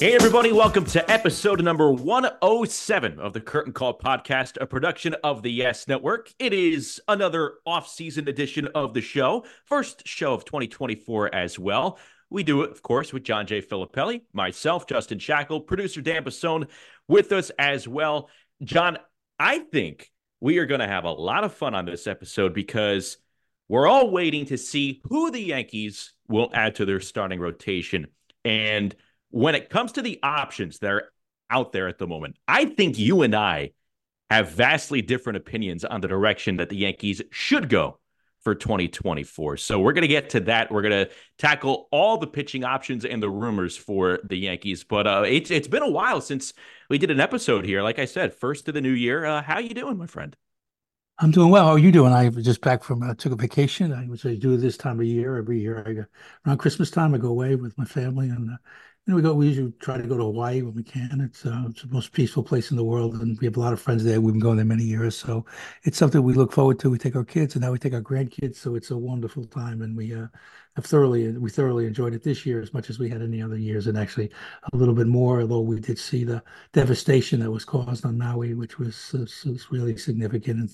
Hey, everybody, welcome to episode number 107 of the Curtain Call podcast, a production of the Yes Network. It is another off season edition of the show, first show of 2024 as well. We do it, of course, with John J. Filippelli, myself, Justin Shackle, producer Dan Basone with us as well. John, I think we are going to have a lot of fun on this episode because we're all waiting to see who the Yankees will add to their starting rotation. And when it comes to the options that are out there at the moment, I think you and I have vastly different opinions on the direction that the Yankees should go for 2024. So we're going to get to that. We're going to tackle all the pitching options and the rumors for the Yankees. But uh, it's it's been a while since we did an episode here. Like I said, first of the new year. Uh, how you doing, my friend? I'm doing well. How are you doing? I was just back from uh, took a vacation. I which I do this time of year every year. I go around Christmas time. I go away with my family and uh, know, we go. We usually try to go to Hawaii when we can. It's uh, it's the most peaceful place in the world, and we have a lot of friends there. We've been going there many years, so it's something we look forward to. We take our kids, and now we take our grandkids. So it's a wonderful time, and we uh, have thoroughly we thoroughly enjoyed it this year as much as we had any other years, and actually a little bit more. Although we did see the devastation that was caused on Maui, which was, was, really significant, and,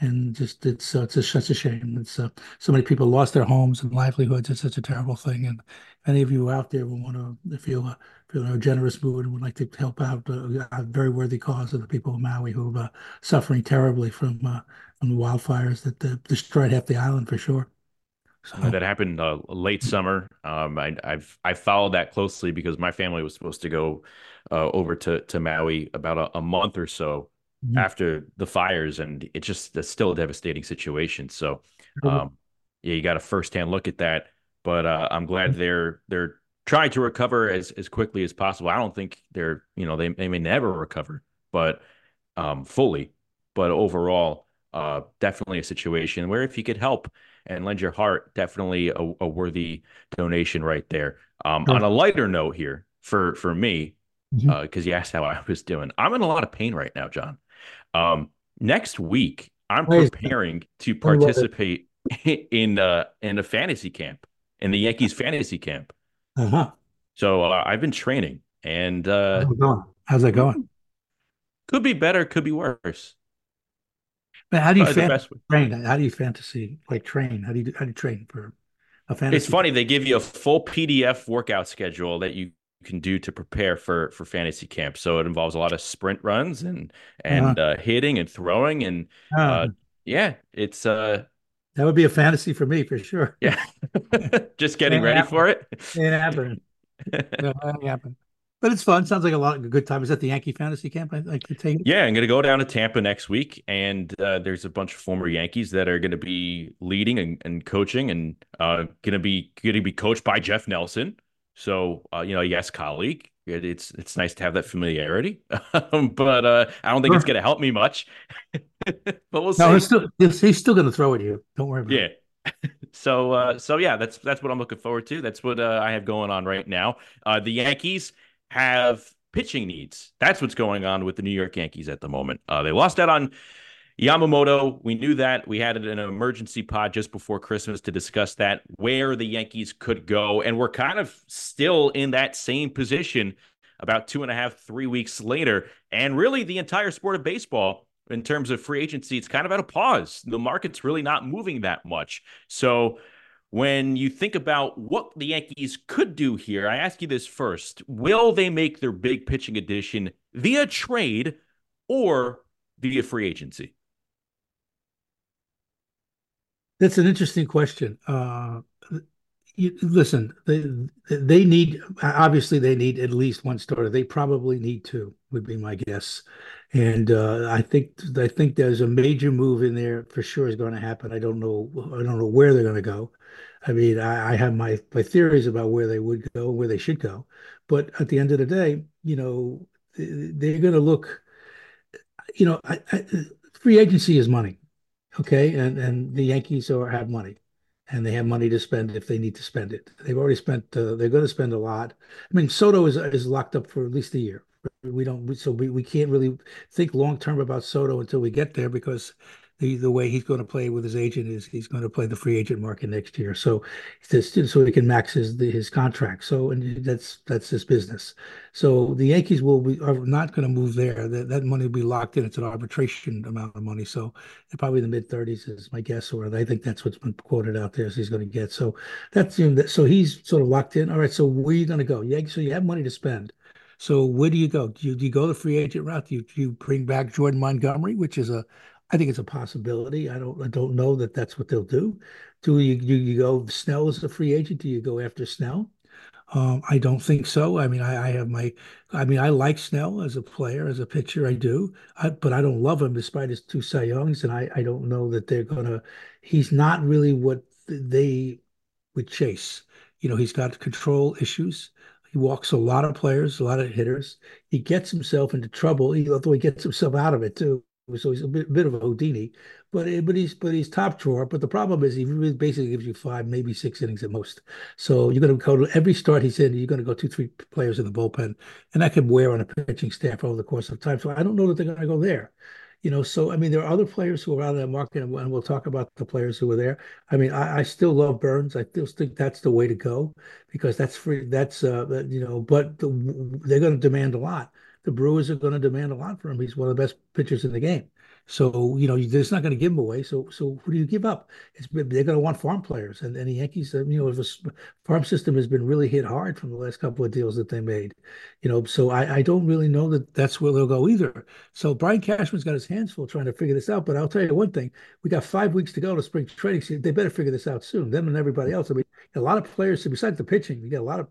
and just it's uh, it's a, such a shame. It's uh, so many people lost their homes and livelihoods. It's such a terrible thing, and if any of you out there who want to feel a feel a generous mood and would like to help out uh, a very worthy cause of the people of Maui who are uh, suffering terribly from uh, from the wildfires that uh, destroyed half the island for sure. So. That happened uh, late summer. Um, I, have I followed that closely because my family was supposed to go uh, over to to Maui about a, a month or so mm-hmm. after the fires, and it's just it's still a devastating situation. So, um, yeah, you got a firsthand look at that. But uh, I'm glad mm-hmm. they're they're trying to recover as as quickly as possible. I don't think they're you know they they may never recover, but um, fully. But overall, uh, definitely a situation where if you could help and lend your heart, definitely a, a worthy donation right there. Um, sure. On a lighter note here for for me, because mm-hmm. uh, you asked how I was doing, I'm in a lot of pain right now, John. Um, next week, I'm preparing to participate in uh, in a fantasy camp in the Yankees fantasy camp. Uh-huh. So uh, I've been training, and uh, How's, How's that going? Could be better, could be worse. But how do you fan- train? How do you fantasy like train? How do you how do you train for a fantasy? It's funny they give you a full PDF workout schedule that you can do to prepare for for fantasy camp. So it involves a lot of sprint runs and and uh-huh. uh, hitting and throwing and uh, uh, yeah, it's uh that would be a fantasy for me for sure. Yeah, just getting ready happen. for it. Ain't happening. no, ain't happen but it's fun. Sounds like a lot of good time. Is that the Yankee fantasy camp? I, I could take. Yeah, I'm going to go down to Tampa next week, and uh, there's a bunch of former Yankees that are going to be leading and, and coaching, and uh, going to be going to be coached by Jeff Nelson. So uh, you know, yes, colleague. It, it's it's nice to have that familiarity, but uh, I don't think sure. it's going to help me much. but we'll see. No, he's still he's still going to throw at you. Don't worry. yeah. It. so uh, so yeah, that's that's what I'm looking forward to. That's what uh, I have going on right now. Uh, the Yankees have pitching needs. That's what's going on with the New York Yankees at the moment. Uh, they lost out on Yamamoto. We knew that. We had an emergency pod just before Christmas to discuss that, where the Yankees could go. And we're kind of still in that same position about two and a half, three weeks later. And really, the entire sport of baseball, in terms of free agency, it's kind of at a pause. The market's really not moving that much. So, when you think about what the Yankees could do here, I ask you this first. Will they make their big pitching addition via trade or via free agency? That's an interesting question. Uh, you, listen, they they need obviously they need at least one starter. They probably need two, would be my guess. And uh, I think I think there's a major move in there for sure is going to happen. I don't know I don't know where they're going to go. I mean, I, I, have my my theories about where they would go, where they should go, but at the end of the day, you know, they're going to look. You know, I, I, free agency is money, okay, and and the Yankees are have money, and they have money to spend if they need to spend it. They've already spent. Uh, they're going to spend a lot. I mean, Soto is is locked up for at least a year. We don't, so we, we can't really think long term about Soto until we get there because the the way he's going to play with his agent is he's going to play the free agent market next year. So so he can max his his contract. So and that's that's his business. So the Yankees will be are not going to move there. That that money will be locked in. It's an arbitration amount of money. So probably the mid 30s is my guess, or I think that's what's been quoted out there. So he's going to get. So that's you know, so he's sort of locked in. All right. So where are you going to go? Yeah. So you have money to spend. So where do you go? Do you, do you go the free agent route? Do you, do you bring back Jordan Montgomery, which is a I think it's a possibility. I don't I don't know that that's what they'll do. Do you you, you go Snell is a free agent? Do you go after Snell? Um, I don't think so. I mean, I, I, have my, I mean, I like Snell as a player, as a pitcher, I do, I, but I don't love him despite his two Cy Youngs, and I, I don't know that they're gonna. He's not really what they would chase. You know, he's got control issues. He walks a lot of players, a lot of hitters. He gets himself into trouble, although he gets himself out of it too so he's a bit, bit of a Houdini, but eh, but he's but he's top drawer. But the problem is he basically gives you five, maybe six innings at most. So you're going to go every start he's in. you're going to go two, three players in the bullpen, and that could wear on a pitching staff over the course of time. So I don't know that they're going to go there. You know, so I mean, there are other players who are out of that market, and we'll talk about the players who are there. I mean, I, I still love Burnes. I still think that's the way to go because that's free. That's uh, you know, but the, they're going to demand a lot the Brewers are going to demand a lot from him. He's one of the best pitchers in the game. So you know, they're not going to give him away. So so who do you give up? It's they're going to want farm players, and, and the Yankees, uh, you know, the farm system has been really hit hard from the last couple of deals that they made. You know, so I, I don't really know that that's where they'll go either. So Brian Cashman's got his hands full trying to figure this out. But I'll tell you one thing: we got five weeks to go to spring training. They better figure this out soon. Them and everybody else. I mean, a lot of players, besides the pitching, you got a lot of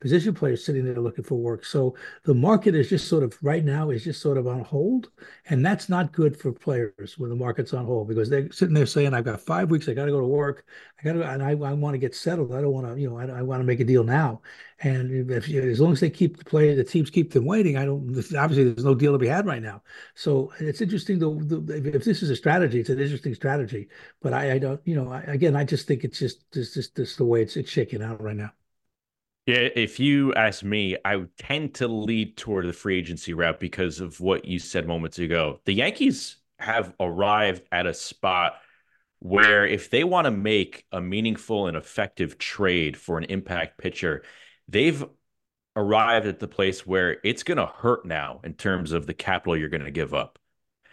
position players sitting there looking for work. So the market is just sort of right now is just sort of on hold, and that's not good for players when the market's on hold because they're sitting there saying, "I've got five weeks. I got to go to work. I got to, and I, I want to get settled. I don't want to, you know, I, I want to make a deal now." And if as long as they keep the player, the teams keep them waiting. I don't. Obviously, there's no deal to be had right now. So it's interesting. Though, if this is a strategy, it's an interesting strategy. But I, I don't. You know, I, again, I just think it's just just just, just the way it's it's shaking out right now. Yeah, if you ask me, I would tend to lead toward the free agency route because of what you said moments ago. The Yankees have arrived at a spot where if they want to make a meaningful and effective trade for an impact pitcher, they've arrived at the place where it's going to hurt now in terms of the capital you're going to give up.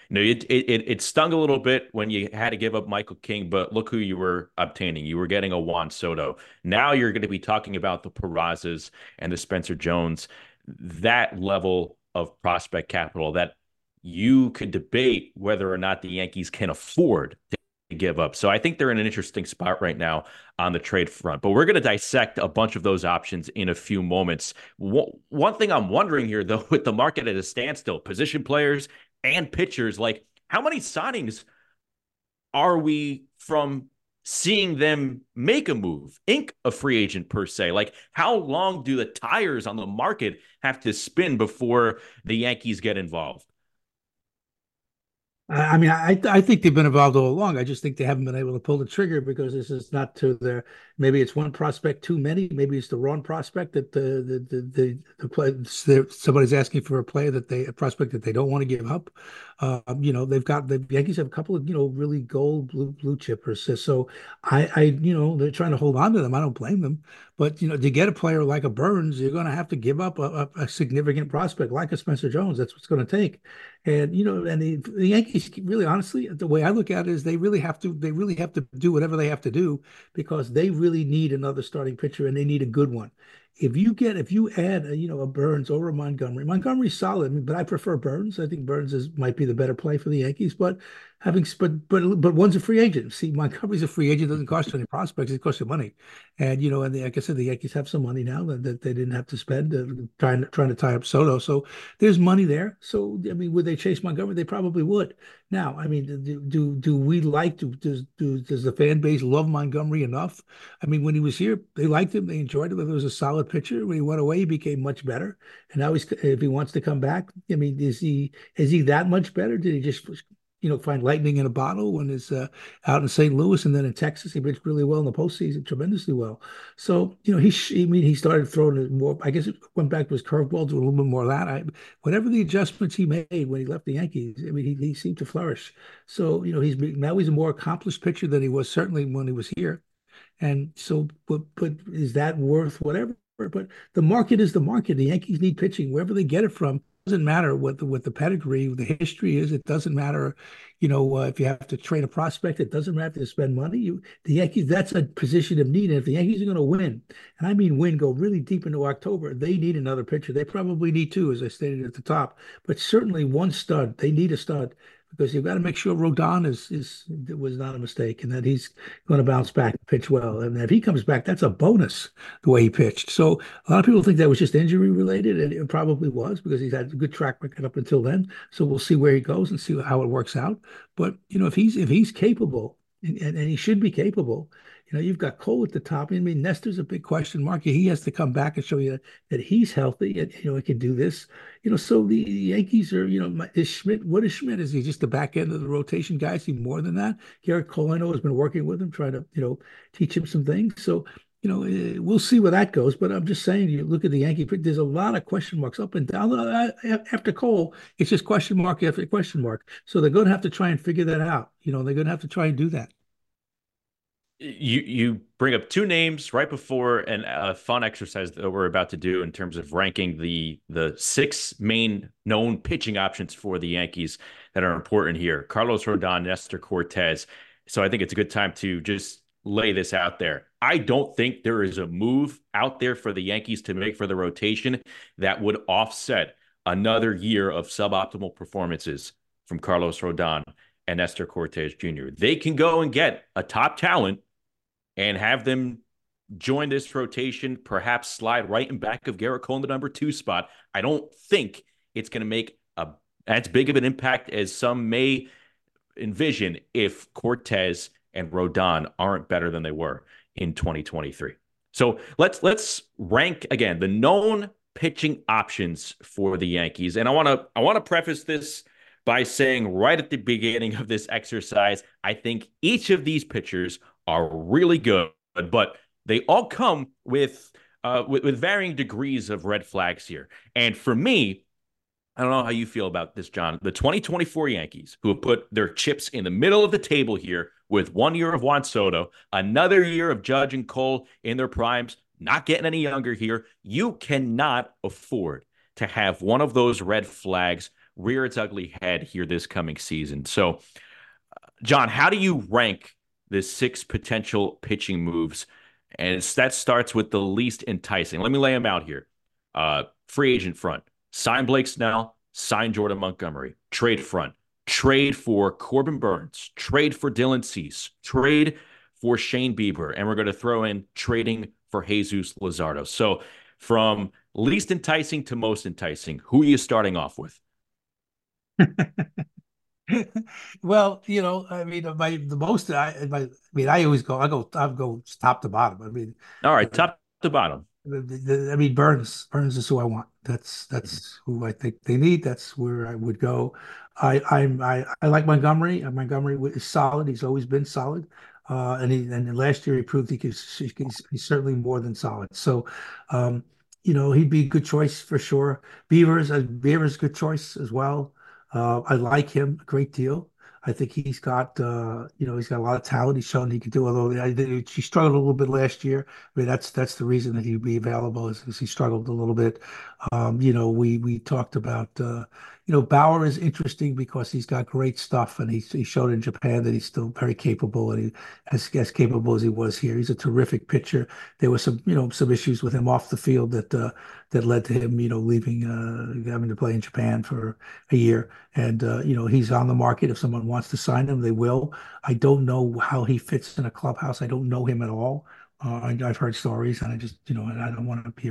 You know, it, it it stung a little bit when you had to give up Michael King, but look who you were obtaining. You were getting a Juan Soto. Now you're going to be talking about the Perazas and the Spencer Jones. That level of prospect capital that you could debate whether or not the Yankees can afford to give up. So I think they're in an interesting spot right now on the trade front. But we're going to dissect a bunch of those options in a few moments. One thing I'm wondering here, though, with the market at a standstill, position players and pitchers, like how many signings are we from seeing them make a move, ink a free agent per se? Like, how long do the tires on the market have to spin before the Yankees get involved? I mean, I I think they've been involved all along. I just think they haven't been able to pull the trigger because this is not to their. Maybe it's one prospect too many. Maybe it's the wrong prospect that the the the the, the play. Somebody's asking for a player that they a prospect that they don't want to give up. Um, you know, they've got the Yankees have a couple of you know really gold blue blue chippers. So I I you know they're trying to hold on to them. I don't blame them. But you know, to get a player like a Burnes, you're going to have to give up a, a, a significant prospect like a Spencer Jones. That's what's going to take. And you know, and the, the Yankees really, honestly, the way I look at it is they really have to they really have to do whatever they have to do because they really need another starting pitcher and they need a good one if you get if you add a, you know a Burnes over a Montgomery, Montgomery's solid, but I prefer Burnes. I think Burnes is might be the better play for the Yankees. But having but but but one's a free agent. See, Montgomery's a free agent. Doesn't cost any prospects. It costs you money. And you know, and the, like I said, the Yankees have some money now that, that they didn't have to spend uh, trying trying to tie up Soto. So there's money there. So I mean, would they chase Montgomery? They probably would. Now, I mean, do do, do we like to does do does the fan base love Montgomery enough? I mean, when he was here, they liked him. They enjoyed him. It was a solid pitcher. When he went away, he became much better. And now he's if he wants to come back, I mean, is he is he that much better? Did he just you know find lightning in a bottle when he's uh, out in St. Louis and then in Texas he pitched really well in the postseason, tremendously well. So you know he I mean he started throwing it more. I guess it went back to his curveball, to a little bit more of that. I, whatever the adjustments he made when he left the Yankees, I mean he, he seemed to flourish. So you know he's now he's a more accomplished pitcher than he was certainly when he was here. And so, but but is that worth whatever? But the market is the market. The Yankees need pitching wherever they get it from doesn't matter what the what the pedigree, the history is. It doesn't matter, you know, uh, if you have to train a prospect. It doesn't matter to spend money. You, the Yankees, that's a position of need. And if the Yankees are going to win, and I mean win, go really deep into October, they need another pitcher. They probably need two, as I stated at the top. But certainly one stud. They need a stud because you've got to make sure Rodon is is was not a mistake and that he's going to bounce back and pitch well. And if he comes back, that's a bonus the way he pitched. So a lot of people think that was just injury related, and it probably was because he's had a good track record up until then. So we'll see where he goes and see how it works out. But you know, if he's if he's capable, and, and, and he should be capable, you know, you've got Cole at the top. I mean, Nestor's a big question mark. He has to come back and show you that, he's healthy and you know he can do this. You know, so the Yankees are, you know, is Schmidt? What is Schmidt? Is he just the back end of the rotation guy? Is he more than that? Gerrit Cole, I know, has been working with him, trying to you know teach him some things. So you know, eh, we'll see where that goes. But I'm just saying, you look at the Yankee, there's a lot of question marks up and down. Uh, after Cole, it's just question mark after question mark. So they're going to have to try and figure that out. You know, they're going to have to try and do that you you bring up two names right before an, a fun exercise that we're about to do in terms of ranking the the six main known pitching options for the Yankees that are important here. Carlos Rodon, Nestor Cortes. So I think it's a good time to just lay this out there. I don't think there is a move out there for the Yankees to make for the rotation that would offset another year of suboptimal performances from Carlos Rodon and Nestor Cortes Jr. They can go and get a top talent and have them join this rotation, perhaps slide right in back of Gerrit Cole in the number two spot. I don't think it's going to make a as big of an impact as some may envision if Cortes and Rodon aren't better than they were in 2023. So let's let's rank again the known pitching options for the Yankees. And I want to I want to preface this by saying right at the beginning of this exercise, I think each of these pitchers are really good, but they all come with, uh, with with varying degrees of red flags here. And for me, I don't know how you feel about this, John. The 2024 Yankees, who have put their chips in the middle of the table here with one year of Juan Soto, another year of Judge and Cole in their primes, not getting any younger here. You cannot afford to have one of those red flags rear its ugly head here this coming season. So, John, how do you rank the six potential pitching moves. And that starts with the least enticing. Let me lay them out here. Uh, free agent front, sign Blake Snell, sign Jordan Montgomery. Trade front, trade for Corbin Burnes, trade for Dylan Cease, trade for Shane Bieber. And we're going to throw in trading for Jesus Luzardo. So from least enticing to most enticing, who are you starting off with? well, you know, I mean, my the most I, my, I mean, I always go, I go, I go top to bottom. I mean, all right, top to bottom. The, the, I mean, Burnes, Burnes is who I want. That's that's mm-hmm. who I think they need. That's where I would go. I I'm I, I like Montgomery. Uh, Montgomery is solid. He's always been solid. Uh, and he and last year he proved he could, he's, he's certainly more than solid. So, um, you know, he'd be a good choice for sure. Bieber's, uh, Bieber's, good choice as well. Uh, I like him a great deal. I think he's got, uh, you know, he's got a lot of talent. He's shown he can do. Although he struggled a little bit last year. I mean, that's that's the reason that he'd be available is, is he struggled a little bit. Um, you know, we we talked about, uh, you know, Bauer is interesting because he's got great stuff, and he he showed in Japan that he's still very capable, and he as as capable as he was here. He's a terrific pitcher. There were some, you know, some issues with him off the field that uh, that led to him, you know, leaving, uh, having to play in Japan for a year. And uh, you know, he's on the market. If someone wants to sign him, they will. I don't know how he fits in a clubhouse. I don't know him at all. Uh, I, have heard stories, and I just, you know, I don't want to be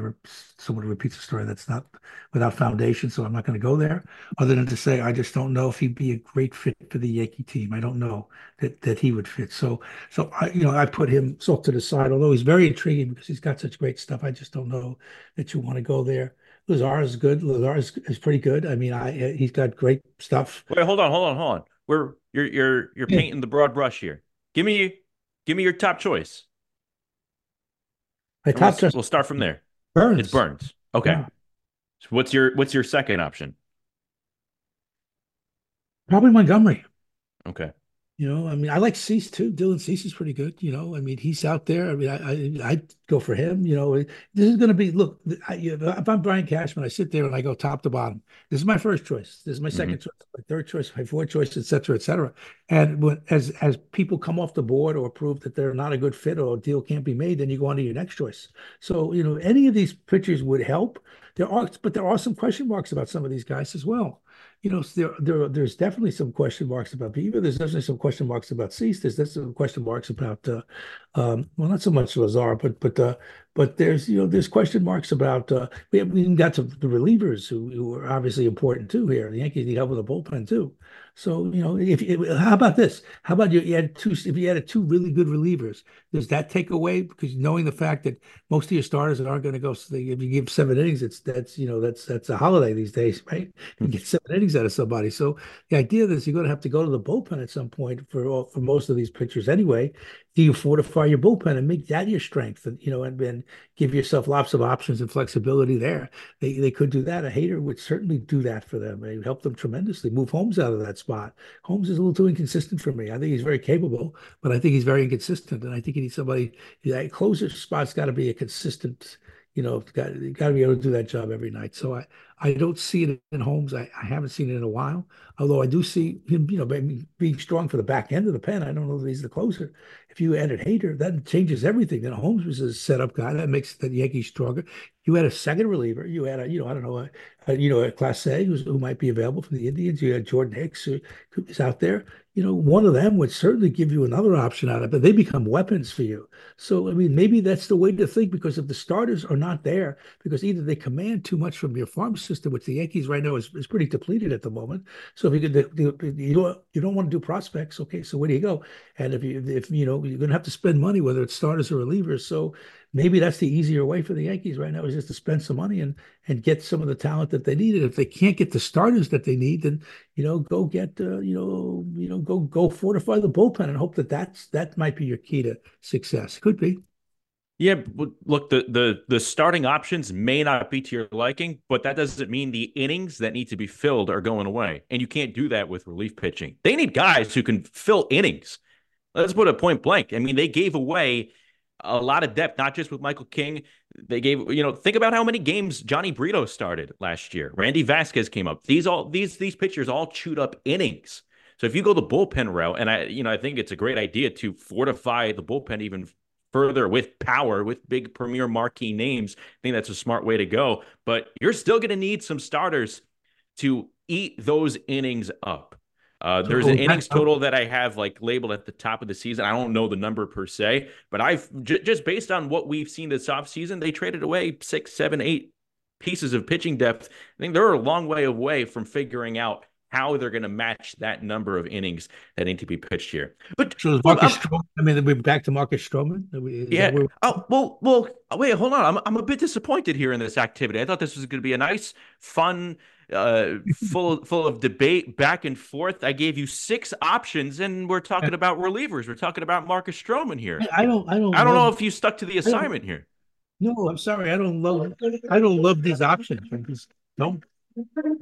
someone who repeats a story that's not without foundation. So I'm not going to go there, other than to say I just don't know if he'd be a great fit for the Yankee team. I don't know that that he would fit. So, so I, you know, I put him sort to the side. Although he's very intriguing because he's got such great stuff, I just don't know that you want to go there. Lazar is good. Lazar is, is pretty good. I mean, I he's got great stuff. Wait, hold on, hold on, hold on. we're you're you're you're painting the broad brush here. Give me give me your top choice. My And top we'll, we'll start from there. Burnes. It's Burnes. Okay. Yeah. So what's your what's your second option? Probably Montgomery. Okay. You know, I mean, I like Cease too. Dylan Cease is pretty good. You know, I mean, he's out there. I mean, I I I'd go for him. You know, this is going to be look. I, if I'm Brian Cashman, I sit there and I go top to bottom. This is my first choice. This is my mm-hmm. 2nd choice, my third choice, my fourth choice, et cetera, et cetera. And when as as people come off the board or prove that they're not a good fit or a deal can't be made, then you go on to your next choice. So you know, any of these pitchers would help. There are, but there are some question marks about some of these guys as well you know, there, there, there's definitely some question marks about Bieber. There's definitely some question marks about Cease. There's, there's some question marks about, uh, um, well, not so much Lazar, but but uh, but there's you know there's question marks about. Uh, we haven't even got to the relievers who, who are obviously important too here. The Yankees need help with the bullpen too. So you know, if, how about this? How about you, had two? If you had two really good relievers, does that take away because knowing the fact that most of your starters aren't going to go? If you give seven innings, it's that's you know that's that's a holiday these days, right? You get seven innings out of somebody. So the idea is you're going to have to go to the bullpen at some point for all, for most of these pitchers anyway. Do you fortify your bullpen and make that your strength, and you know, and, and give yourself lots of options and flexibility there? They they could do that. A Hader would certainly do that for them. It would help them tremendously. Move Holmes out of that spot. Holmes is a little too inconsistent for me. I think he's very capable, but I think he's very inconsistent, and I think he needs somebody. That closer spot's got to be a consistent you know, got got to be able to do that job every night. So I I don't see it in Holmes. I, I haven't seen it in a while. Although I do see him, you know, being strong for the back end of the pen. I don't know that he's the closer. If you added Hader, that changes everything. Then Holmes was a setup guy. That makes the Yankees stronger. You had a second reliever. You had a, you know, I don't know, a, a you know, a Clase who's, who might be available from the Indians. You had Jordan Hicks who, who's out there. You know, one of them would certainly give you another option out of it, but they become weapons for you. So, I mean, maybe that's the way to think because if the starters are not there, because either they command too much from your farm system, which the Yankees right now is, is pretty depleted at the moment. So if you could, you don't, you don't want to do prospects, okay, so where do you go? And if you, if you know, you're going to have to spend money, whether it's starters or relievers. So maybe that's the easier way for the Yankees right now is just to spend some money and and get some of the talent that they need. And if they can't get the starters that they need, then you know go get uh, you know you know go go fortify the bullpen and hope that that's that might be your key to success. Could be. Yeah, look, the the the starting options may not be to your liking, but that doesn't mean the innings that need to be filled are going away. And you can't do that with relief pitching. They need guys who can fill innings. Let's put it point blank. I mean, they gave away a lot of depth, not just with Michael King. They gave, you know, think about how many games Jhony Brito started last year. Randy Vasquez came up. These all these these pitchers all chewed up innings. So if you go the bullpen route, and I, you know, I think it's a great idea to fortify the bullpen even further with power, with big premier marquee names. I think that's a smart way to go. But you're still going to need some starters to eat those innings up. Uh, there's an innings total that I have like labeled at the top of the season. I don't know the number per se, but I've j- just based on what we've seen this offseason, they traded away six, seven, eight pieces of pitching depth. I think they're a long way away from figuring out how they're going to match that number of innings that need to be pitched here. But so Marcus Stroman, I mean, we're back to Marcus Stroman. Is yeah. Oh well, well. Wait, hold on. I'm I'm a bit disappointed here in this activity. I thought this was going to be a nice, fun, uh, full full of debate back and forth. I gave you six options, and we're talking about relievers. We're talking about Marcus Stroman here. I don't. I don't. I don't know if you stuck to the assignment here. No, I'm sorry. I don't love. I don't love these options. I just don't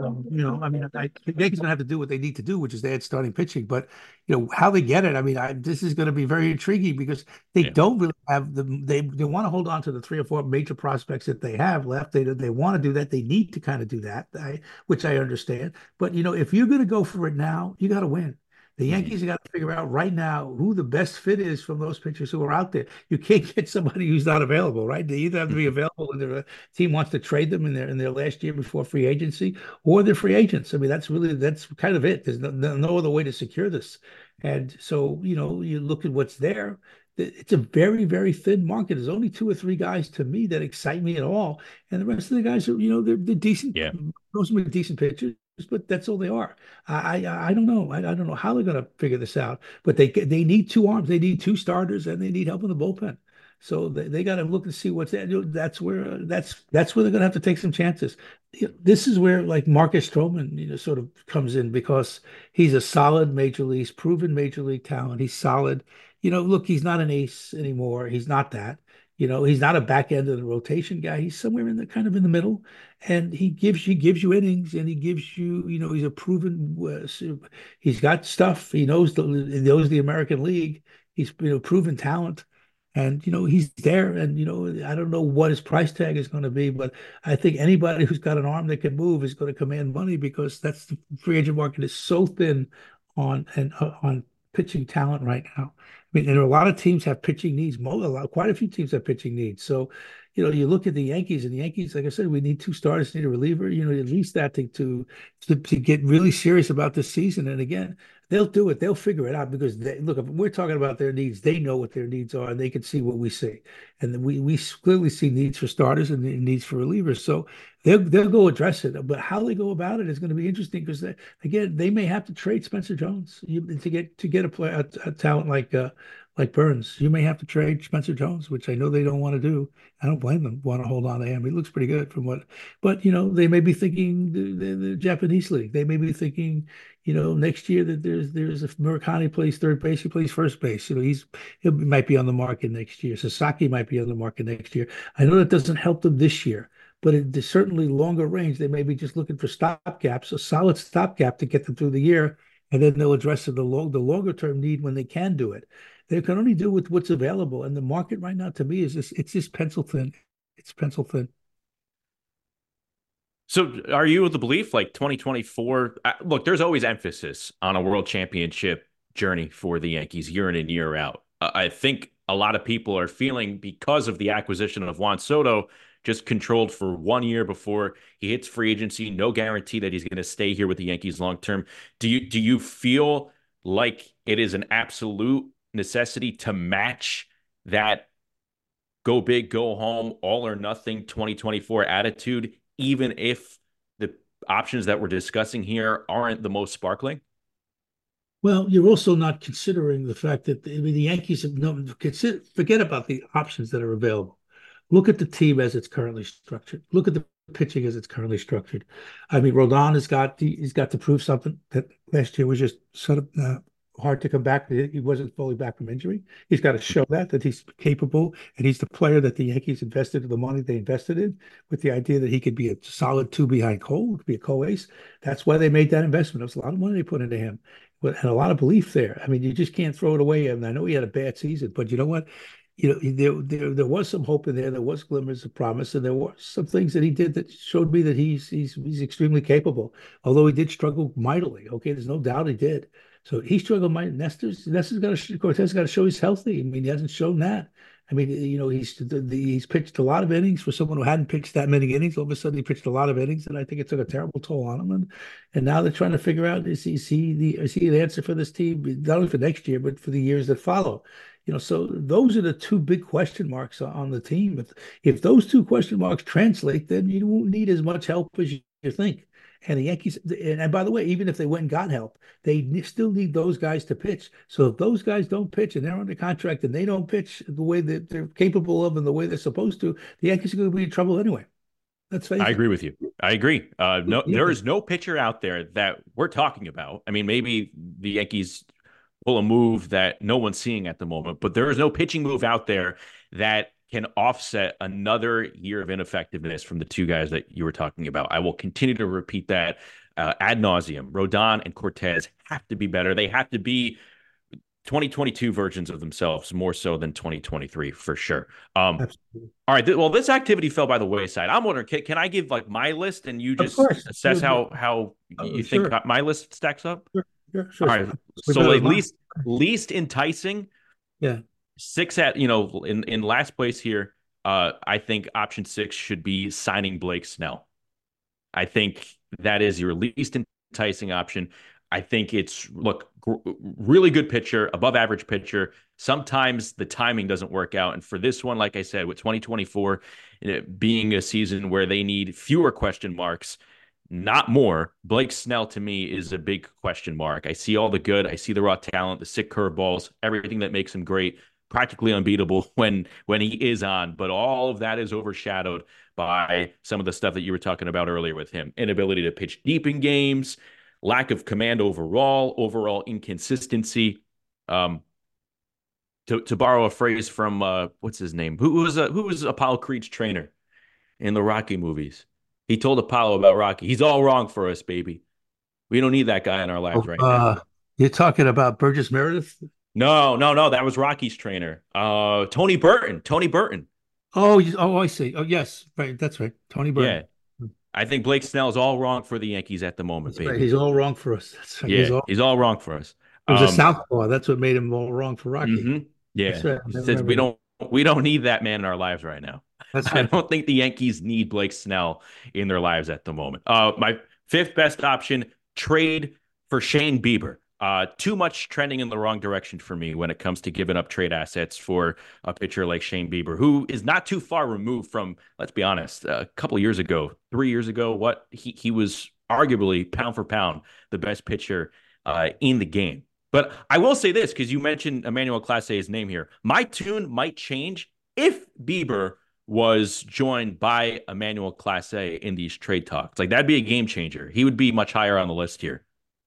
um, you know, I mean, I, Yankees gonna have to do what they need to do, which is they had starting pitching. But you know how they get it. I mean, I, this is going to be very intriguing because they yeah. don't really have the they they want to hold on to the three or four major prospects that they have left. They they want to do that. They need to kind of do that, I, which I understand. But you know, if you're going to go for it now, you got to win. The. Yankees mm-hmm. got to figure out right now who the best fit is from those pitchers who are out there. You can't get somebody who's not available, right? They either have to be mm-hmm. available and their team wants to trade them in their in their last year before free agency, or they're free agents. I mean, that's really that's kind of it. There's no, no other way to secure this. And so, you know, you look at what's there it's a very very thin market there's only two or three guys to me that excite me at all and the rest of the guys are you know they're, they're decent yeah most of them are decent pitchers but that's all they are. I I, I don't know. I, I don't know how they're going to figure this out. But they they need two arms. They need two starters, and they need help in the bullpen. So they, they got to look and see what's that. That's where that's that's where they're going to have to take some chances. This is where like Marcus Stroman, you know, sort of comes in because he's a solid major league, proven major league talent. He's solid. You know, look, he's not an ace anymore. He's not that. You know, he's not a back end of the rotation guy. He's somewhere in the kind of in the middle, and he gives he gives you innings, and he gives you you know he's a proven uh, he's got stuff. He knows the he knows the American League. He's you know proven talent, and you know he's there. And you know I don't know what his price tag is going to be, but I think anybody who's got an arm that can move is going to command money because that's the free agent market is so thin on and uh, on pitching talent right now. I mean, and a lot of teams have pitching needs. Quite a few teams have pitching needs. So, you know, you look at the Yankees, and the Yankees, like I said, we need two starters, need a reliever. You know, at least that to to to, to get really serious about this season. And again, they'll do it. They'll figure it out because they, look, if we're talking about their needs, they know what their needs are, and they can see what we see. And we we clearly see needs for starters and needs for relievers. So they'll they'll go address it. But how they go about it is going to be interesting because again, they may have to trade Spencer Jones to get to get a, play, a, a talent like. Uh, like Burnes, you may have to trade Spencer Jones, which I know they don't want to do. I don't blame them. Want to hold on to him? He looks pretty good from what, but you know they may be thinking the, the, the Japanese league. They may be thinking, you know, next year that there's there's a Murakami plays third base, he plays first base. You know, he's he might be on the market next year. Sasaki might be on the market next year. I know that doesn't help them this year, but it's certainly longer range. They may be just looking for stopgaps, a solid stopgap to get them through the year, and then they'll address the long the longer term need when they can do it. They can only do with what's available, and the market right now to me is just it's just pencil thin. It's pencil thin. So, are you of the belief like 2024? Uh, look, there's always emphasis on a world championship journey for the Yankees year in and year out. I think a lot of people are feeling because of the acquisition of Juan Soto, just controlled for one year before he hits free agency. No guarantee that he's going to stay here with the Yankees long term. Do you do you feel like it is an absolute necessity to match that go big, go home, all or nothing 2024 attitude, even if the options that we're discussing here aren't the most sparkling? Well, you're also not considering the fact that the, I mean, the Yankees have no consider, forget about the options that are available. Look at the team as it's currently structured. Look at the pitching as it's currently structured. I mean, Rodon has got the, he's got to prove something that last year was just sort of uh, hard to come back. He wasn't fully back from injury. He's got to show that that he's capable and he's the player that the Yankees invested the money they invested in with the idea that he could be a solid two behind Cole, could be a co-ace. That's why they made that investment. It was a lot of money they put into him, and a lot of belief there. I mean, you just can't throw it away. And I know he had a bad season, but you know what? you know, there, there there was some hope in there. There was glimmers of promise, and there were some things that he did that showed me that he's he's he's extremely capable. Although he did struggle mightily. Okay, there's no doubt he did. So he struggled. My Nestor's Nestor's got to Cortes got to show he's healthy. I mean, he hasn't shown that. I mean, you know, he's he's pitched a lot of innings for someone who hadn't pitched that many innings. All of a sudden, he pitched a lot of innings, and I think it took a terrible toll on him. And and now they're trying to figure out is he, is he the is he the answer for this team, not only for next year but for the years that follow. You know, so those are the two big question marks on the team. If if those two question marks translate, then you won't need as much help as you think. And the Yankees, and by the way, even if they went and got help, they still need those guys to pitch. So if those guys don't pitch and they're under contract and they don't pitch the way that they're capable of and the way they're supposed to, the Yankees are going to be in trouble anyway. That's I agree with you. I agree. Uh, no, there is no pitcher out there that we're talking about. I mean, maybe the Yankees pull a move that no one's seeing at the moment, but there is no pitching move out there that can offset another year of ineffectiveness from the two guys that you were talking about. I will continue to repeat that uh, ad nauseum. Rodon and Cortes have to be better. They have to be 2022 versions of themselves more so than 2023 for sure. Um, all right. Th- well, this activity fell by the wayside. I'm wondering, can, can I give like my list and you just assess how how uh, you sure. think my list stacks up? Sure, sure, sure. All right. So at least least enticing. Yeah six at you know in in last place here. Uh, I think option six should be signing Blake Snell. I think that is your least enticing option. I think it's look gr- really good pitcher, above average pitcher. Sometimes the timing doesn't work out, and for this one, like I said, with 2024 being a season where they need fewer question marks, not more. Blake Snell to me is a big question mark. I see all the good, I see the raw talent, the sick curveballs, everything that makes him great practically unbeatable when when he is on, but all of that is overshadowed by some of the stuff that you were talking about earlier with him. Inability to pitch deep in games, lack of command overall, overall inconsistency. Um, to, to borrow a phrase from uh, what's his name? Who, was uh, who was Apollo Creed's trainer in the Rocky movies? He told Apollo about Rocky. He's all wrong for us, baby. We don't need that guy in our lives oh, right uh, now. You're talking about Burgess Meredith? No, no, no. That was Rocky's trainer. Uh, Tony Burton. Tony Burton. Oh, oh, I see. Oh, yes, right. That's right. Tony Burton. Yeah. I think Blake Snell is all wrong for the Yankees at the moment. Right. He's all wrong for us. Right. Yeah, he's all, he's all, wrong for us. It was um, a southpaw. That's what made him all wrong for Rocky. Mm-hmm. Yeah, right. we don't we don't need that man in our lives right now. I don't think the Yankees need Blake Snell in their lives at the moment. Uh, my fifth best option: trade for Shane Bieber. Uh, too much trending in the wrong direction for me when it comes to giving up trade assets for a pitcher like Shane Bieber, who is not too far removed from, let's be honest, a couple years ago, three years ago, what he, he was arguably pound for pound the best pitcher uh, in the game. But I will say this because you mentioned Emmanuel Clase's name here. My tune might change if Bieber was joined by Emmanuel Clase in these trade talks. Like that'd be a game changer. He would be much higher on the list here.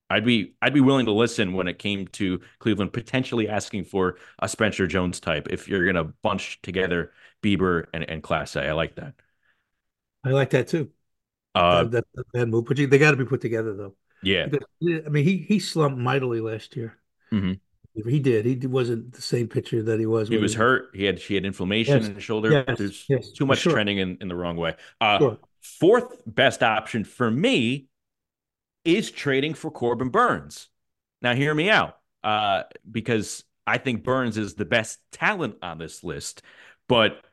I'd be I'd be willing to listen when it came to Cleveland potentially asking for a Spencer Jones type if you're gonna bunch together Bieber and, and Clase. I like that. I like that too. Uh, that, that, bad move, but they got to be put together though. Yeah, I mean he he slumped mightily last year. Mm-hmm. He did. He wasn't the same pitcher that he was. He was he... hurt. He had he had inflammation yes. in his shoulder. Yes. There's yes. too much sure. trending in, in the wrong way. Uh, sure. Fourth best option for me is trading for Corbin Burnes. Now, hear me out, uh, because I think Burnes is the best talent on this list, but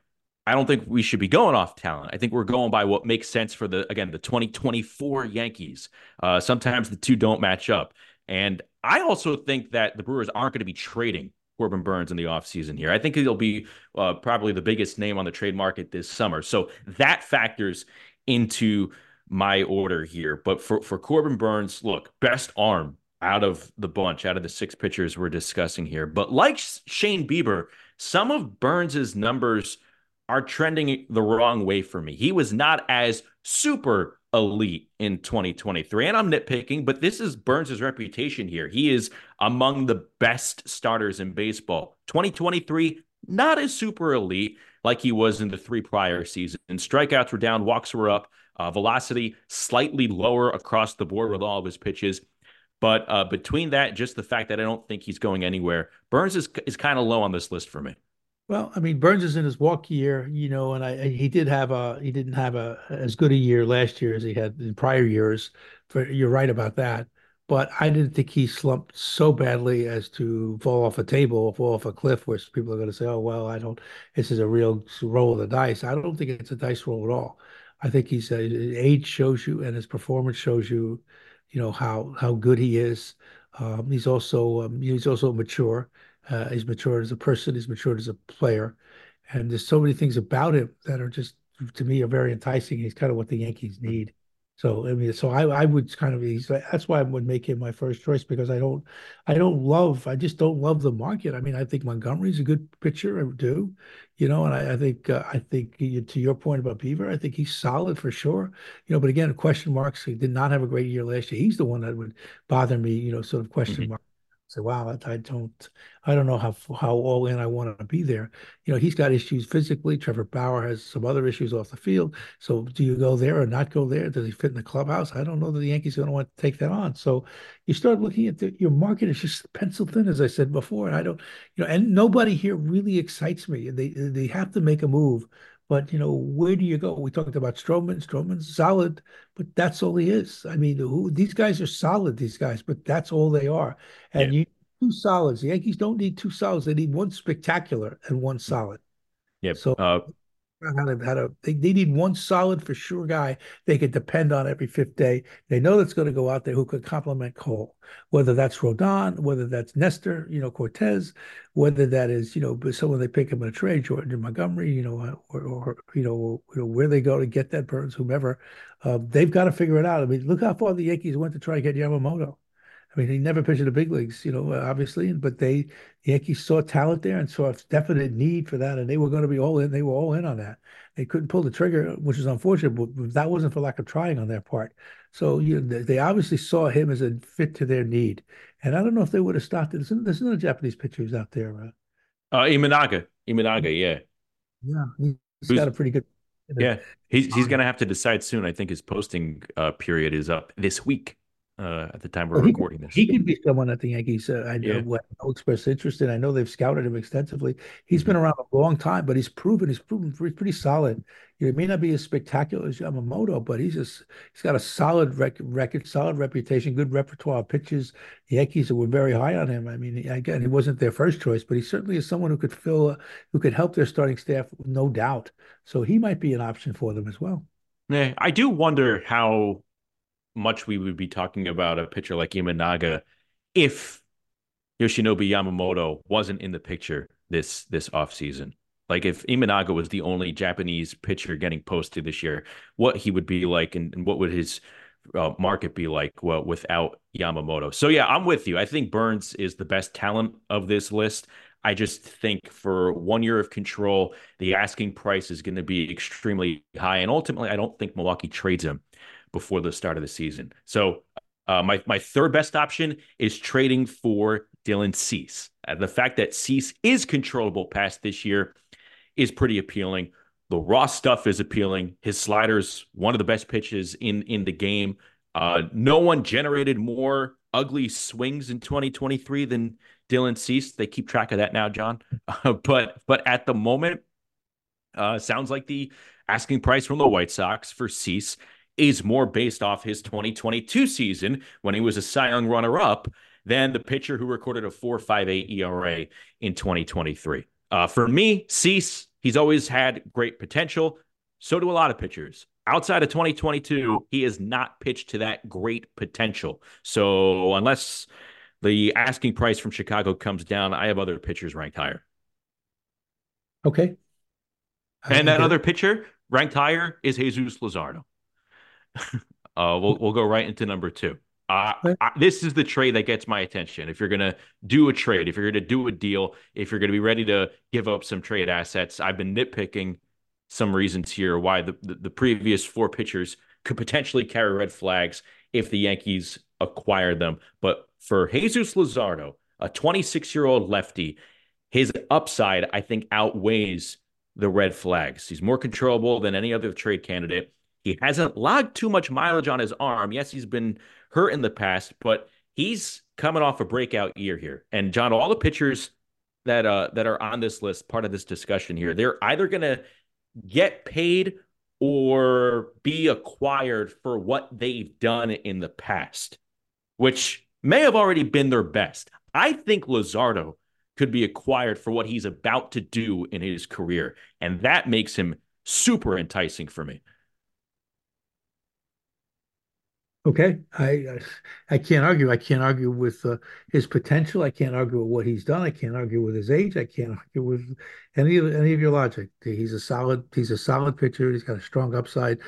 I don't think we should be going off talent. I think we're going by what makes sense for the again the 2024 Yankees. Uh, sometimes the two don't match up, and I also think that the Brewers aren't going to be trading Corbin Burnes in the offseason here. I think he'll be uh, probably the biggest name on the trade market this summer. So that factors into my order here. But for, for Corbin Burnes, look, best arm out of the bunch, out of the six pitchers we're discussing here. But like Shane Bieber, some of Burnes's numbers are trending the wrong way for me. He was not as super elite in 2023. And I'm nitpicking, but this is Burnes's reputation here. He is among the best starters in baseball. 2023, not as super elite like he was in the three prior seasons. Strikeouts were down, walks were up. Uh, velocity slightly lower across the board with all of his pitches. But uh, between that, just the fact that I don't think he's going anywhere, Burnes is is kind of low on this list for me. Well, I mean, Burnes is in his walk year, you know, and I, he did have a he didn't have a as good a year last year as he had in prior years. For you're right about that, but I didn't think he slumped so badly as to fall off a table or fall off a cliff, where people are going to say, "Oh, well, I don't. This is a real roll of the dice." I don't think it's a dice roll at all. I think he's uh, age shows you, and his performance shows you, you know how how good he is. Um, he's also um, he's also mature. Uh, he's matured as a person. He's matured as a player, and there's so many things about him that are just to me are very enticing. He's kind of what the Yankees need. So I mean, so I I would kind of that's why I would make him my first choice because I don't I don't love I just don't love the market. I mean, I think Montgomery's a good pitcher. I do, you know, and I, I think uh, I think to your point about Bieber, I think he's solid for sure. You know, but again, question marks. He did not have a great year last year. He's the one that would bother me. You know, sort of question mm-hmm. mark say, wow, I, I, don't, I don't know how how all in I want to be there. You know, he's got issues physically. Trevor Bauer has some other issues off the field. So, do you go there or not go there? Does he fit in the clubhouse? I don't know that the Yankees are going to want to take that on. So, you start looking at the, your market is just pencil thin, as I said before. And I don't, you know, and nobody here really excites me. They they have to make a move but you know, where do you go? We talked about Stroman. Stroman's solid, but that's all he is. I mean, who, these guys are solid. These guys, but that's all they are. And yeah. you two solids. The Yankees don't need two solids. They need one spectacular and one solid. Yeah. So uh, they, they need one solid for sure guy they could depend on every fifth day. They know that's going to go out there who could complement Cole, whether that's Rodon, whether that's Nestor, you know, Cortes, whether that is, you know, someone they pick up in a trade, Jordan Montgomery, you know, or, or you, know, you know, where they go to get that Burnes, whomever. Uh, they've got to figure it out. I mean, look how far the Yankees went to try to get Yamamoto. I mean, he never pitched in the big leagues, you know, obviously, but they the Yankees saw talent there and saw a definite need for that, and they were going to be all in. They were all in on that. They couldn't pull the trigger, which is unfortunate, but that wasn't for lack of trying on their part. So you know, they obviously saw him as a fit to their need. And I don't know if they would have started. There's, there's another Japanese pitcher who's out there. Uh, uh Imanaga. Imanaga, yeah. Yeah, he's Who's, got a pretty good. Yeah, he's he's going to have to decide soon. I think his posting uh, period is up this week uh, at the time we're well, recording this. He could be someone at the Yankees uh, I know yeah. express interest in. I know they've scouted him extensively. He's mm-hmm. been around a long time, but he's proven he's proven pretty, pretty solid. You know, it may not be as spectacular as Yamamoto, but he's just he's got a solid rec- record, solid reputation, good repertoire of pitches. The Yankees were very high on him. I mean, again, he wasn't their first choice, but he certainly is someone who could fill, uh, who could help their starting staff, no doubt. So he might be an option for them as well. Yeah, I do wonder how much we would be talking about a pitcher like Imanaga if Yoshinobu Yamamoto wasn't in the picture this this offseason. Like if Imanaga was the only Japanese pitcher getting posted this year, what he would be like and, and what would his uh, market be like well without Yamamoto. So yeah, I'm with you. I think Burnes is the best talent of this list. I just think for one year of control, the asking price is going to be extremely high. And ultimately, I don't think Milwaukee trades him before the start of the season. So uh, my my third best option is trading for Dylan Cease. Uh, the fact that Cease is controllable past this year is pretty appealing. The raw stuff is appealing. His sliders, one of the best pitches in in the game. Uh, no one generated more ugly swings in 2023 than Dylan Cease. They keep track of that now, John. Uh, but but at the moment, uh, sounds like the asking price from the White Sox for Cease is more based off his 2022 season when he was a Cy Young runner up than the pitcher who recorded a 4.58 ERA in 2023. Uh, for me, Cease, he's always had great potential. So do a lot of pitchers. Outside of 2022, he has not pitched to that great potential. So unless the asking price from Chicago comes down, I have other pitchers ranked higher. Okay. and that other pitcher ranked higher is Jesus Luzardo. uh, we'll we'll go right into number two. Uh, I, this is the trade that gets my attention. If you're gonna do a trade, if you're gonna do a deal, if you're gonna be ready to give up some trade assets, I've been nitpicking some reasons here why the, the, the previous four pitchers could potentially carry red flags if the Yankees acquire them. But for Jesus Luzardo, a 26 year old lefty, his upside I think outweighs the red flags. He's more controllable than any other trade candidate. He hasn't logged too much mileage on his arm. Yes, he's been hurt in the past, but he's coming off a breakout year here. And John, all the pitchers that uh that are on this list, part of this discussion here, they're either gonna get paid or be acquired for what they've done in the past, which may have already been their best. I think Luzardo could be acquired for what he's about to do in his career, and that makes him super enticing for me. Okay, I I can't argue. I can't argue with uh, his potential. I can't argue with what he's done. I can't argue with his age. I can't argue with any of any of your logic. He's a solid. He's a solid pitcher. He's got a strong upside.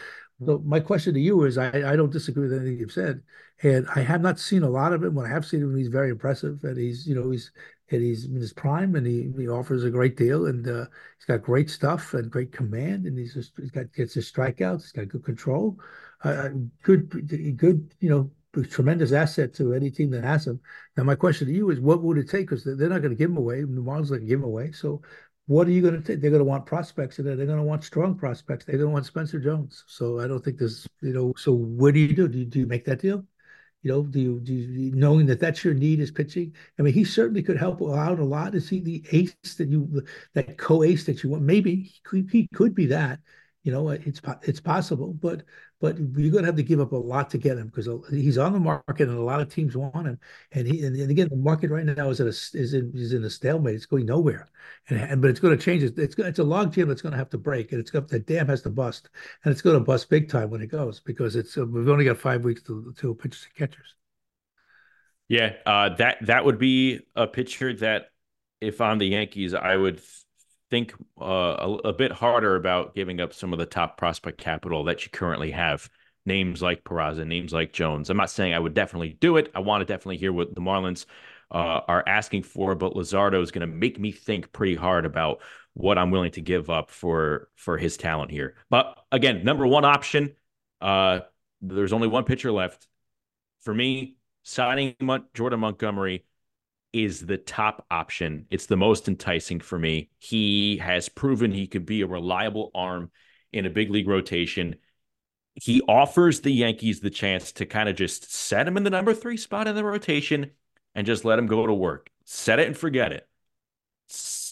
So my question to you is: I, I don't disagree with anything you've said, and I have not seen a lot of him. When I have seen him, he's very impressive, and he's you know he's and he's in his prime, and he, he offers a great deal, and uh, he's got great stuff and great command, and he's just he's got gets his strikeouts. He's got good control a good, good, you know, tremendous asset to any team that has him. Now, my question to you is, what would it take? Because they're not going to give him away. The Marlins going to give him away. So, what are you going to take? They're going to want prospects, and they're going to want strong prospects. They're going to want Spencer Jones. So, I don't think there's, you know. So, what do you do? Do you, do you make that deal? You know, do you, do you, knowing that that's your need is pitching? I mean, he certainly could help out a lot. Is he the ace that you, that co-ace that you want? Maybe he could, he could be that. You know, it's it's possible, but but you're going to have to give up a lot to get him because he's on the market and a lot of teams want him. And he and, again, the market right now is at a, is in is in a stalemate. It's going nowhere. And, and but it's going to change. It's it's, it's a log jam that's going to have to break, and it's got the dam has to bust, and it's going to bust big time when it goes because it's uh, we've only got five weeks to to pitchers and catchers. Yeah, uh, that that would be a pitcher that if I'm the Yankees, I would think uh, a, a, bit harder about giving up some of the top prospect capital that you currently have names like Peraza, names like Jones. I'm not saying I would definitely do it. I want to definitely hear what the Marlins uh, are asking for, but Luzardo is going to make me think pretty hard about what I'm willing to give up for for his talent here. But again, number one option. Uh, there's only one pitcher left for me. Signing Jordan Montgomery is the top option. It's the most enticing for me. He has proven he could be a reliable arm in a big league rotation. He offers the Yankees the chance to kind of just set him in the number three spot in the rotation and just let him go to work. Set it and forget it.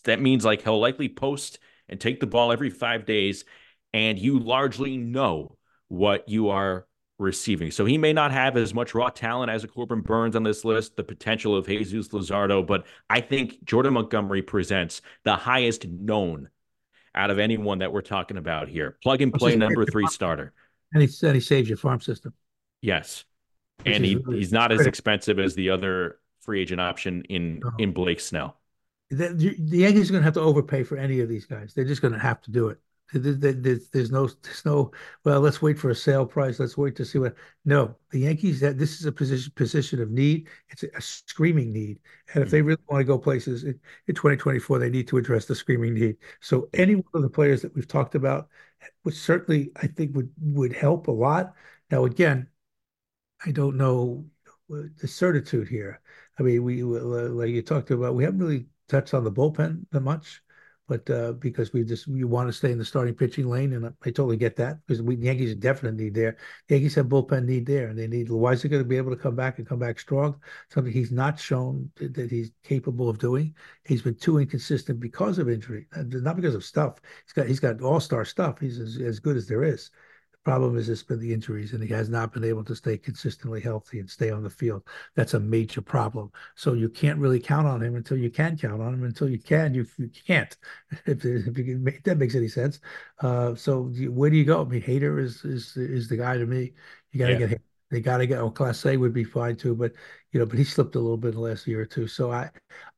That means like he'll likely post and take the ball every five days, and you largely know what you are receiving. So he may not have as much raw talent as a Corbin Burnes on this list, the potential of Jesus Luzardo, but I think Jordan Montgomery presents the highest known out of anyone that we're talking about here. Plug and play number three starter. And he said he saves your farm system. Yes. Which and he, really he's not critical. as expensive as the other free agent option in no. in Blake Snell. The, the Yankees are going to have to overpay for any of these guys. They're just going to have to do it. There's, there's no, there's no. Well, let's wait for a sale price. Let's wait to see what. No, the Yankees. That this is a position position of need. It's a, screaming need, and if they mm-hmm. really want to go places in, in 2024, they need to address the screaming need. So any one of the players that we've talked about, would certainly I think would would help a lot. Now again, I don't know the certitude here. I mean, we like you talked about, we haven't really touched on the bullpen that much but uh, because we just you want to stay in the starting pitching lane, and I, I totally get that because we the Yankees definitely need there. The Yankees have bullpen need there, and they need why is he going to be able to come back and come back strong? Something he's not shown that, that he's capable of doing. He's been too inconsistent because of injury, not because of stuff. He's got he's got all star stuff. He's as, as good as there is problem is it's been the injuries, and he has not been able to stay consistently healthy and stay on the field. That's a major problem. So you can't really count on him until you can count on him. Until you can, you, you can't. If, if you can make, that makes any sense. Uh, so where do you go? I mean, Hader is is is the guy to me. You got to yeah. get they got to get. Oh, Clase would be fine too, but you know, but he slipped a little bit in the last year or two. So I,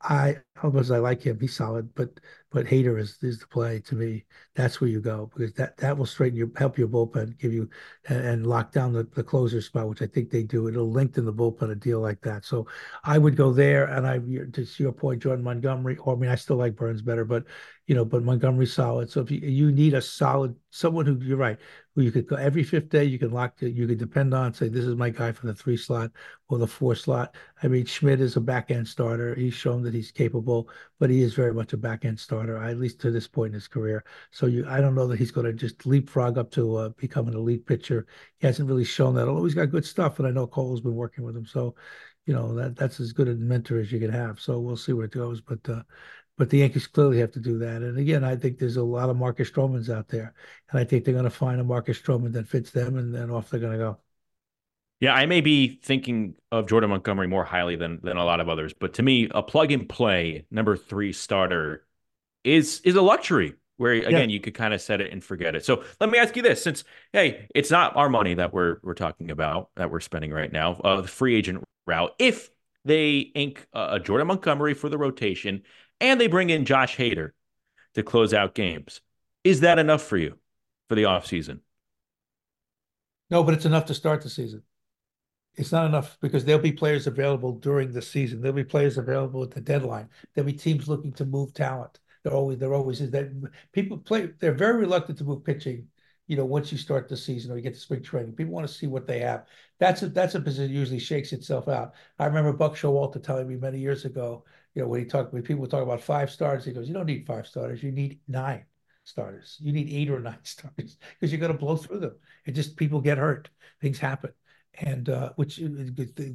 I, as I like him, he's solid, but but Hader is is the play to me. That's where you go because that that will straighten your help your bullpen, give you and, and lock down the, the closer spot, which I think they do. It'll lengthen the bullpen a deal like that. So I would go there, and I to your point, Jordan Montgomery. Or I mean, I still like Burnes better, but you know, but Montgomery's solid. So if you you need a solid someone who you're right, who you could go every fifth day, you can lock you could depend on. Say this is my guy for the three slot or the four slot. I mean, Schmidt is a back end starter. He's shown that he's capable, but he is very much a back end starter, at least to this point in his career. So you, I don't know that he's going to just leapfrog up to uh, become an elite pitcher. He hasn't really shown that, although he's got good stuff, and I know Cole's been working with him. So, you know, that that's as good a mentor as you can have. So we'll see where it goes. But uh, but the Yankees clearly have to do that. And again, I think there's a lot of Marcus Stromans out there, and I think they're going to find a Marcus Stroman that fits them, and then off they're going to go. Yeah, I may be thinking of Jordan Montgomery more highly than than a lot of others, but to me, a plug and play number three starter is is a luxury where again yeah. you could kind of set it and forget it. So let me ask you this: since hey, it's not our money that we're we're talking about that we're spending right now, uh, the free agent route. If they ink uh, a Jordan Montgomery for the rotation and they bring in Josh Hader to close out games, is that enough for you for the offseason? No, but it's enough to start the season it's not enough because there'll be players available during the season. There'll be players available at the deadline. There'll be teams looking to move talent. They're always there always is that people play. They're very reluctant to move pitching. You know, once you start the season or you get to spring training, people want to see what they have. That's a that's a position usually shakes itself out. I remember Buck Showalter telling me many years ago. You know, when he talked when people talk about five starters, he goes, "You don't need five starters. You need nine starters. You need eight or nine starters because you're going to blow through them. It just people get hurt. Things happen." and uh, which uh,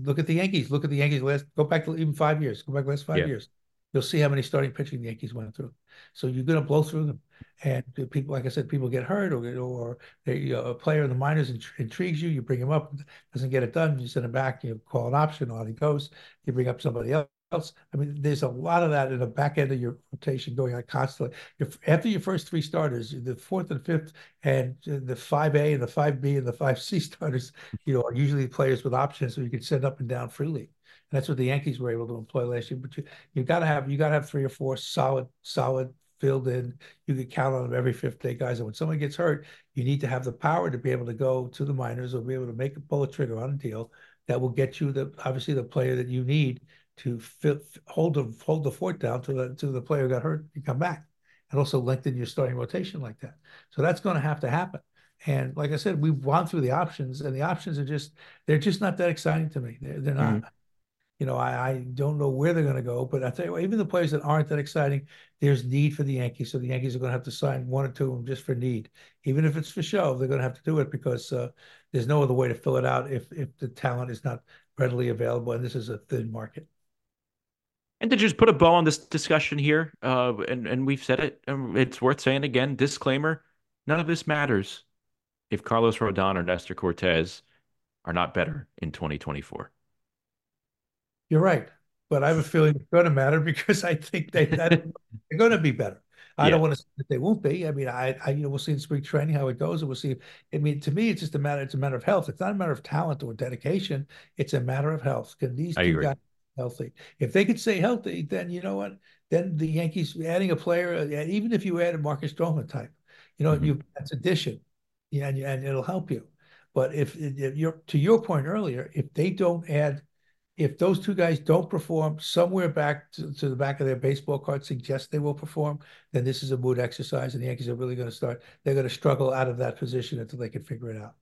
look at the Yankees. Look at the Yankees last. Go back to even five years. Go back last five yeah. years. You'll see how many starting pitching the Yankees went through. So you're going to blow through them. And people, like I said, people get hurt, or or they, a player in the minors intrigues you. You bring him up, doesn't get it done. You send him back. You call an option. On he goes. You bring up somebody else else. I mean, there's a lot of that in the back end of your rotation going on constantly. If, after your first three starters, the fourth and fifth, and the five A and the five B and the five C starters, you know, are usually players with options, so you can send up and down freely. And that's what the Yankees were able to employ last year. But you you got to have you got to have three or four solid solid filled in. You could count on them every fifth day, guys. And when someone gets hurt, you need to have the power to be able to go to the minors or be able to make a pull a trigger on a deal that will get you the obviously the player that you need to fill, hold the hold the fort down to the to the player who got hurt and come back, and also lengthen your starting rotation like that. So that's going to have to happen. And like I said, we've gone through the options, and the options are just they're just not that exciting to me. They're, they're not. Mm-hmm. You know, I, I don't know where they're going to go, but I tell you what, even the players that aren't that exciting, there's need for the Yankees. So the Yankees are going to have to sign one or two of them just for need, even if it's for show. They're going to have to do it because uh, there's no other way to fill it out if if the talent is not readily available, and this is a thin market. And to just put a bow on this discussion here, uh, and and we've said it, um, it's worth saying again. Disclaimer: None of this matters if Carlos Rodon or Nestor Cortes are not better in 2024. You're right, but I have a feeling it's going to matter because I think they they're going to be better. I yeah. don't want to say that they won't be. I mean, I, I, you know, we'll see in spring training how it goes, and we'll see. I mean, to me, it's just a matter. It's a matter of health. It's not a matter of talent or dedication. It's a matter of health. Can these I two agree. guys healthy? If they could stay healthy, then you know what? Then the Yankees adding a player, uh, even if you add a Marcus Stroman type, you know, mm-hmm. you that's addition, yeah, and, and it'll help you. But if, if you're to your point earlier, if they don't add if those two guys don't perform somewhere back to, to, the back of their baseball card suggests they will perform, then this is a mood exercise, and the Yankees are really going to start. They're going to struggle out of that position until they can figure it out.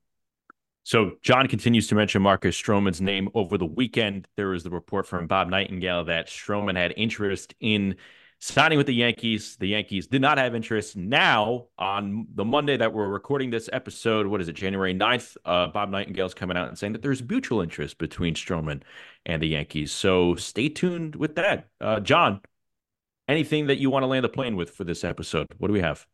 So John continues to mention Marcus Stroman's name over the weekend. There was the report from Bob Nightingale that Stroman had interest in signing with the Yankees. The Yankees did not have interest. Now, on the Monday that we're recording this episode, what is it, January 9th, uh, Bob Nightingale's coming out and saying that there's mutual interest between Stroman and the Yankees. So stay tuned with that. Uh, John, anything that you want to land the plane with for this episode? What do we have?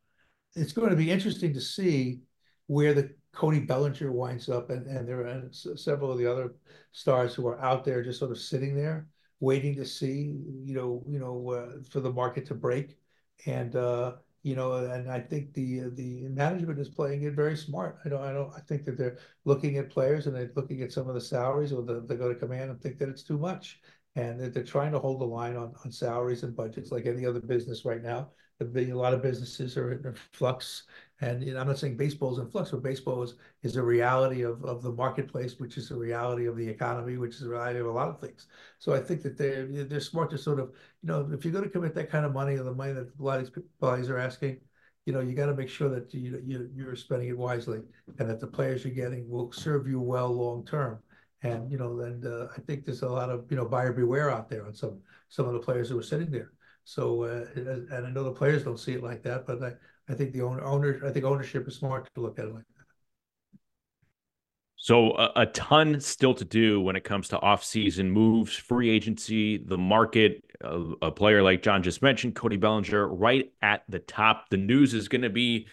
It's going to be interesting to see where the Cody Bellinger winds up, and, and there are several of the other stars who are out there just sort of sitting there waiting to see, you know, you know, uh, for the market to break. And uh, you know, and I think the the management is playing it very smart. I don't, I don't, I think that they're looking at players and they're looking at some of the salaries or the, they go to command and think that it's too much, and that they're trying to hold the line on on salaries and budgets like any other business right now. A lot of businesses are in a flux and you know, I'm not saying baseball is in flux, but baseball is, is a reality of, of the marketplace, which is a reality of the economy, which is a reality of a lot of things. So I think that they're they're smart to sort of, you know, if you're going to commit that kind of money or the money that a lot of these bodies are asking, you know, you got to make sure that you, you you're spending it wisely and that the players you're getting will serve you well long term. And you know, and uh, I think there's a lot of you know buyer beware out there on some some of the players who are sitting there. So, uh, and I know the players don't see it like that, but I, I think the owner, owner, I think ownership is smart to look at it like that. So a, a, ton still to do when it comes to off-season moves, free agency, the market. A, a player like John just mentioned, Cody Bellinger, right at the top. The news is going to be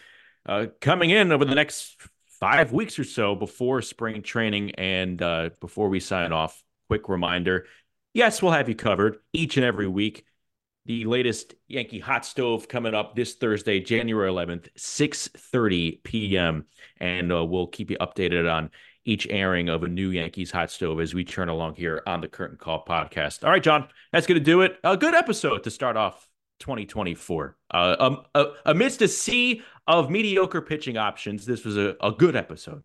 uh, coming in over the next five weeks or so before spring training and uh, before we sign off. Quick reminder: yes, we'll have you covered each and every week the latest Yankee hot stove coming up this Thursday, January 11th, 6:30 p.m. And uh, we'll keep you updated on each airing of a new Yankees hot stove as we churn along here on the Curtain Call podcast. All right, John, that's going to do it. A good episode to start off 2024. Uh, um, uh, amidst a sea of mediocre pitching options, this was a, a good episode.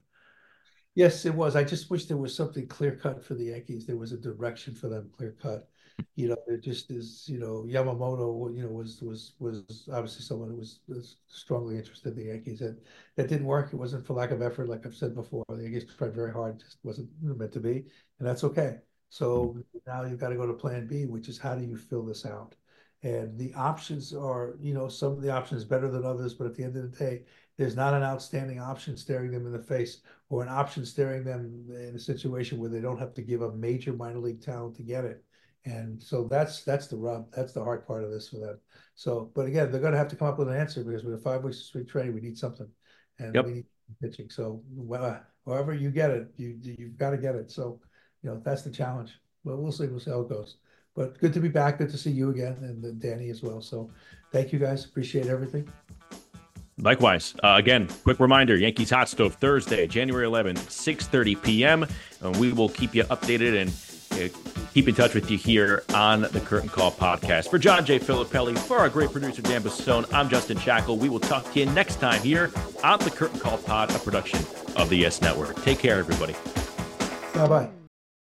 Yes, it was. I just wish there was something clear cut for the Yankees. There was a direction for them clear cut you know, it just is, you know, Yamamoto, you know, was was was obviously someone who was, was strongly interested in the Yankees. And that didn't work. It wasn't for lack of effort, like I've said before. The Yankees tried very hard, just wasn't meant to be, and that's okay. So now you've got to go to Plan B, which is how do you fill this out? And the options are, you know, some of the options better than others, but at the end of the day, there's not an outstanding option staring them in the face or an option staring them in a situation where they don't have to give a major minor league talent to get it. And so that's that's the rub. That's the hard part of this for them. So, but again, they're going to have to come up with an answer because with a five weeks of spring training, we need something, and yep. we need pitching. So, well, however you get it, you you've got to get it. So, you know, that's the challenge. But we'll see. We'll see how it goes. But good to be back. Good to see you again, and Danny as well. So, thank you guys. Appreciate everything. Likewise. Uh, again, quick reminder: Yankees Hot Stove Thursday, January 11th, 6:30 p.m. And we will keep you updated and. Uh, keep in touch with you here on the Curtain Call podcast. For John J. Filippelli, for our great producer, Dan Bassone, I'm Justin Shackil. We will talk to you next time here on the Curtain Call Pod, a production of the Yes Network. Take care, everybody. Bye bye.